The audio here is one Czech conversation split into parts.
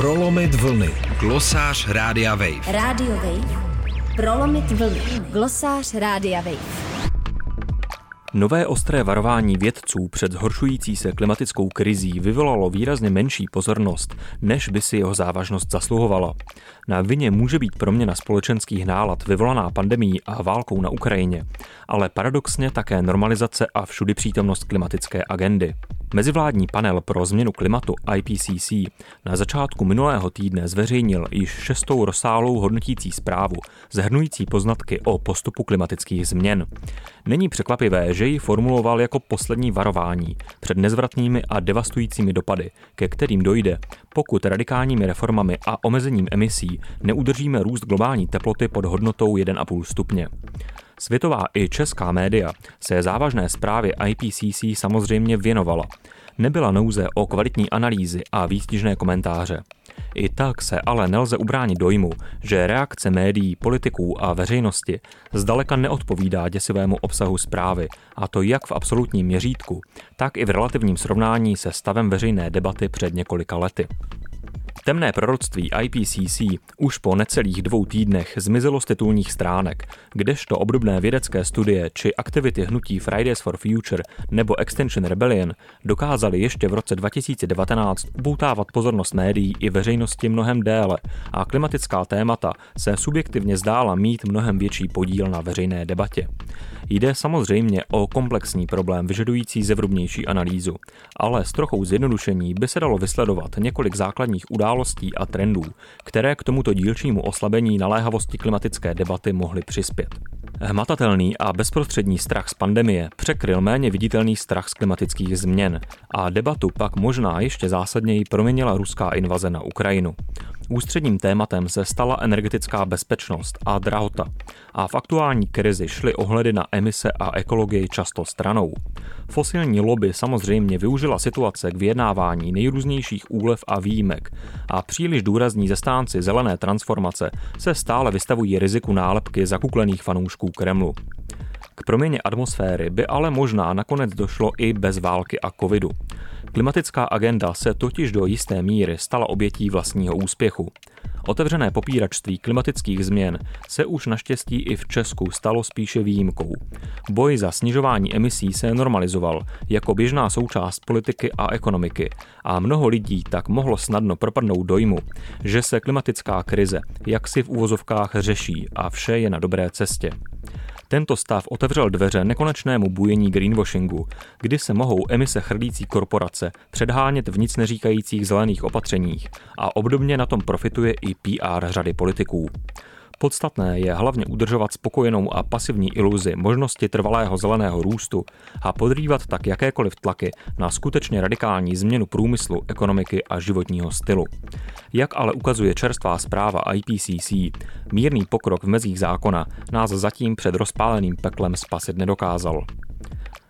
Prolomit vlny. Glosář Rádia Wave. Radio Wave. Prolomit vlny. Glosář Rádia Wave. Nové ostré varování vědců před zhoršující se klimatickou krizí vyvolalo výrazně menší pozornost, než by si jeho závažnost zasluhovala. Na vině může být proměna společenských nálad vyvolaná pandemí a válkou na Ukrajině, ale paradoxně také normalizace a všudy přítomnost klimatické agendy. Mezivládní panel pro změnu klimatu IPCC na začátku minulého týdne zveřejnil již šestou rozsálou hodnotící zprávu, zahrnující poznatky o postupu klimatických změn. Není překvapivé, že ji formuloval jako poslední varování před nezvratnými a devastujícími dopady, ke kterým dojde, pokud radikálními reformami a omezením emisí neudržíme růst globální teploty pod hodnotou 1,5 stupně. Světová i česká média se závažné zprávě IPCC samozřejmě věnovala. Nebyla nouze o kvalitní analýzy a výstižné komentáře. I tak se ale nelze ubránit dojmu, že reakce médií, politiků a veřejnosti zdaleka neodpovídá děsivému obsahu zprávy, a to jak v absolutním měřítku, tak i v relativním srovnání se stavem veřejné debaty před několika lety. Temné proroctví IPCC už po necelých dvou týdnech zmizelo z titulních stránek, kdežto obdobné vědecké studie či aktivity hnutí Fridays for Future nebo Extension Rebellion dokázaly ještě v roce 2019 uboutávat pozornost médií i veřejnosti mnohem déle a klimatická témata se subjektivně zdála mít mnohem větší podíl na veřejné debatě. Jde samozřejmě o komplexní problém vyžadující zevrubnější analýzu, ale s trochou zjednodušení by se dalo vysledovat několik základních událostí a trendů, které k tomuto dílčímu oslabení naléhavosti klimatické debaty mohly přispět. Hmatatelný a bezprostřední strach z pandemie překryl méně viditelný strach z klimatických změn a debatu pak možná ještě zásadněji proměnila ruská invaze na Ukrajinu. Ústředním tématem se stala energetická bezpečnost a drahota a v aktuální krizi šly ohledy na emise a ekologii často stranou. Fosilní lobby samozřejmě využila situace k vyjednávání nejrůznějších úlev a výjimek a příliš důrazní zastánci zelené transformace se stále vystavují riziku nálepky zakuklených fanoušků Kremlu. K proměně atmosféry by ale možná nakonec došlo i bez války a covidu. Klimatická agenda se totiž do jisté míry stala obětí vlastního úspěchu. Otevřené popíračství klimatických změn se už naštěstí i v Česku stalo spíše výjimkou. Boj za snižování emisí se normalizoval jako běžná součást politiky a ekonomiky a mnoho lidí tak mohlo snadno propadnout dojmu, že se klimatická krize jaksi v uvozovkách řeší a vše je na dobré cestě. Tento stav otevřel dveře nekonečnému bujení greenwashingu, kdy se mohou emise chrlící korporace předhánět v nic neříkajících zelených opatřeních a obdobně na tom profituje i PR řady politiků. Podstatné je hlavně udržovat spokojenou a pasivní iluzi možnosti trvalého zeleného růstu a podrývat tak jakékoliv tlaky na skutečně radikální změnu průmyslu, ekonomiky a životního stylu. Jak ale ukazuje čerstvá zpráva IPCC, mírný pokrok v mezích zákona nás zatím před rozpáleným peklem spasit nedokázal.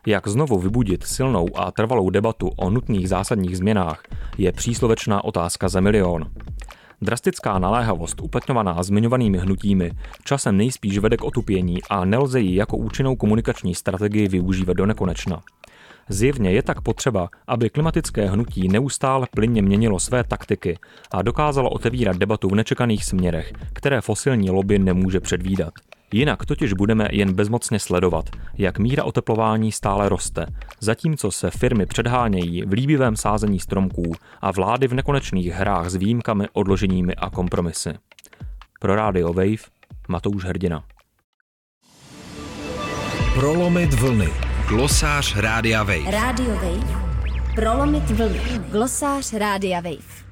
Jak znovu vybudit silnou a trvalou debatu o nutných zásadních změnách, je příslovečná otázka za milion. Drastická naléhavost uplatňovaná zmiňovanými hnutími časem nejspíš vede k otupění a nelze ji jako účinnou komunikační strategii využívat do nekonečna. Zjevně je tak potřeba, aby klimatické hnutí neustále plynně měnilo své taktiky a dokázalo otevírat debatu v nečekaných směrech, které fosilní lobby nemůže předvídat. Jinak totiž budeme jen bezmocně sledovat, jak míra oteplování stále roste, zatímco se firmy předhánějí v líbivém sázení stromků a vlády v nekonečných hrách s výjimkami, odloženími a kompromisy. Pro Radio Wave Matouš Hrdina. Prolomit vlny. Glosář Rádia Wave. Radio Wave. Prolomit vlny. Glosář Rádia Wave.